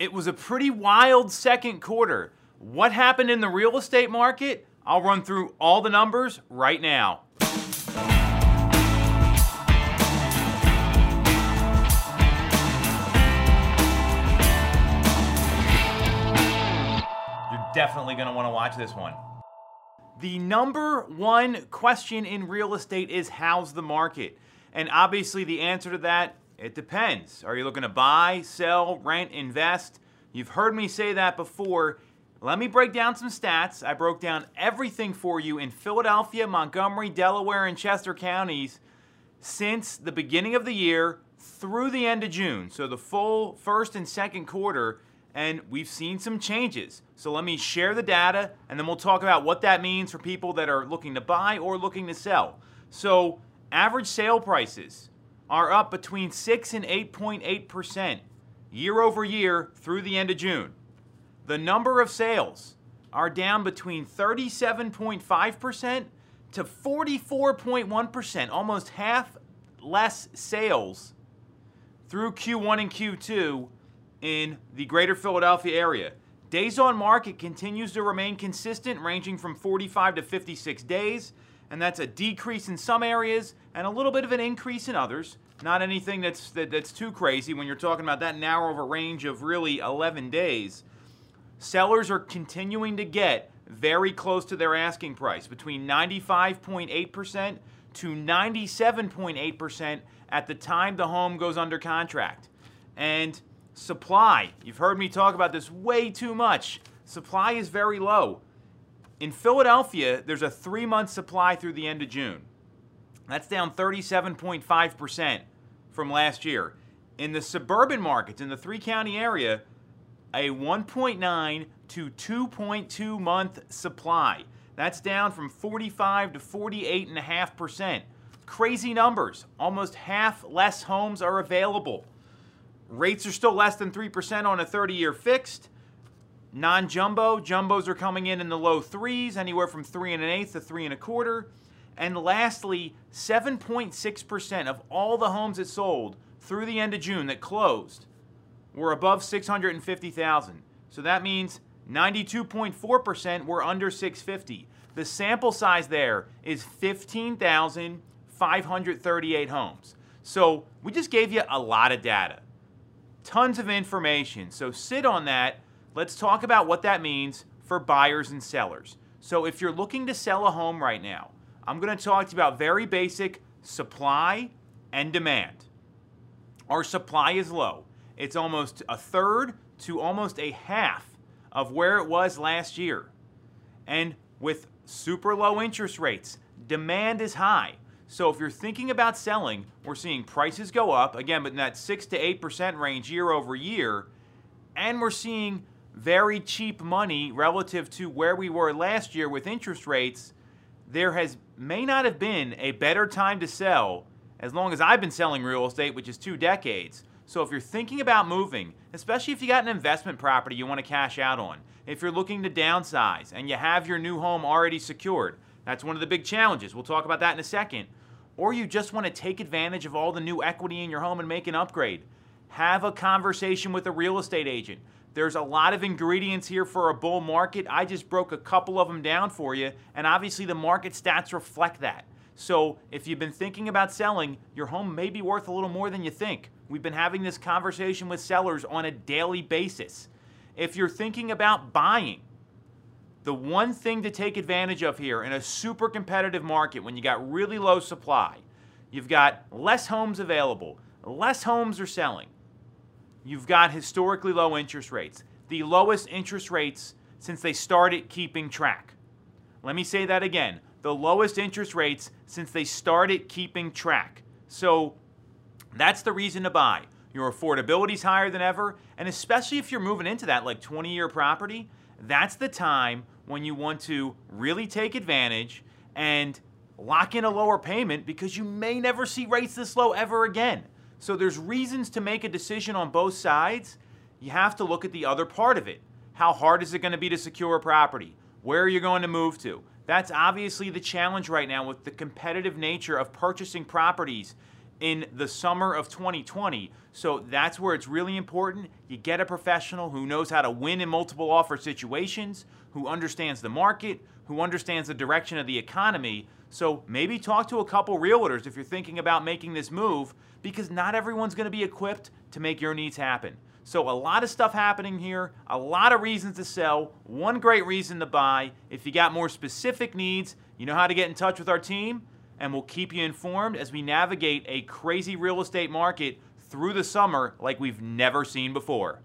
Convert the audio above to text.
It was a pretty wild second quarter. What happened in the real estate market? I'll run through all the numbers right now. You're definitely going to want to watch this one. The number one question in real estate is how's the market? And obviously, the answer to that, it depends. Are you looking to buy, sell, rent, invest? You've heard me say that before. Let me break down some stats. I broke down everything for you in Philadelphia, Montgomery, Delaware, and Chester counties since the beginning of the year through the end of June. So the full first and second quarter and we've seen some changes. So let me share the data and then we'll talk about what that means for people that are looking to buy or looking to sell. So, average sale prices are up between 6 and 8.8% year over year through the end of June. The number of sales are down between 37.5% to 44.1%, almost half less sales through Q1 and Q2 in the greater Philadelphia area. Days on market continues to remain consistent, ranging from 45 to 56 days, and that's a decrease in some areas and a little bit of an increase in others. Not anything that's that, that's too crazy when you're talking about that narrow of a range of really 11 days. Sellers are continuing to get very close to their asking price, between 95.8% to 97.8% at the time the home goes under contract. And Supply. You've heard me talk about this way too much. Supply is very low. In Philadelphia, there's a three month supply through the end of June. That's down 37.5% from last year. In the suburban markets, in the three county area, a 1.9 to 2.2 month supply. That's down from 45 to 48.5%. Crazy numbers. Almost half less homes are available. Rates are still less than 3% on a 30 year fixed. Non jumbo, jumbos are coming in in the low threes, anywhere from three and an eighth to three and a quarter. And lastly, 7.6% of all the homes that sold through the end of June that closed were above 650,000. So that means 92.4% were under 650. The sample size there is 15,538 homes. So we just gave you a lot of data tons of information. So sit on that. Let's talk about what that means for buyers and sellers. So if you're looking to sell a home right now, I'm going to talk to you about very basic supply and demand. Our supply is low. It's almost a third to almost a half of where it was last year. And with super low interest rates, demand is high. So if you're thinking about selling, we're seeing prices go up, again, but in that 6 to 8% range year over year, and we're seeing very cheap money relative to where we were last year with interest rates. There has may not have been a better time to sell as long as I've been selling real estate, which is two decades. So if you're thinking about moving, especially if you got an investment property you want to cash out on, if you're looking to downsize and you have your new home already secured, that's one of the big challenges. We'll talk about that in a second or you just want to take advantage of all the new equity in your home and make an upgrade, have a conversation with a real estate agent. There's a lot of ingredients here for a bull market. I just broke a couple of them down for you, and obviously the market stats reflect that. So if you've been thinking about selling, your home may be worth a little more than you think. We've been having this conversation with sellers on a daily basis. If you're thinking about buying, the one thing to take advantage of here in a super competitive market when you got really low supply, you've got less homes available, less homes are selling, you've got historically low interest rates, the lowest interest rates since they started keeping track. Let me say that again the lowest interest rates since they started keeping track. So that's the reason to buy. Your affordability is higher than ever, and especially if you're moving into that like 20 year property, that's the time when you want to really take advantage and lock in a lower payment because you may never see rates this low ever again. So there's reasons to make a decision on both sides. You have to look at the other part of it. How hard is it going to be to secure a property? Where are you going to move to? That's obviously the challenge right now with the competitive nature of purchasing properties in the summer of 2020. So that's where it's really important. You get a professional who knows how to win in multiple offer situations, who understands the market, who understands the direction of the economy. So maybe talk to a couple realtors if you're thinking about making this move because not everyone's going to be equipped to make your needs happen. So a lot of stuff happening here, a lot of reasons to sell, one great reason to buy. If you got more specific needs, you know how to get in touch with our team and we'll keep you informed as we navigate a crazy real estate market through the summer like we've never seen before.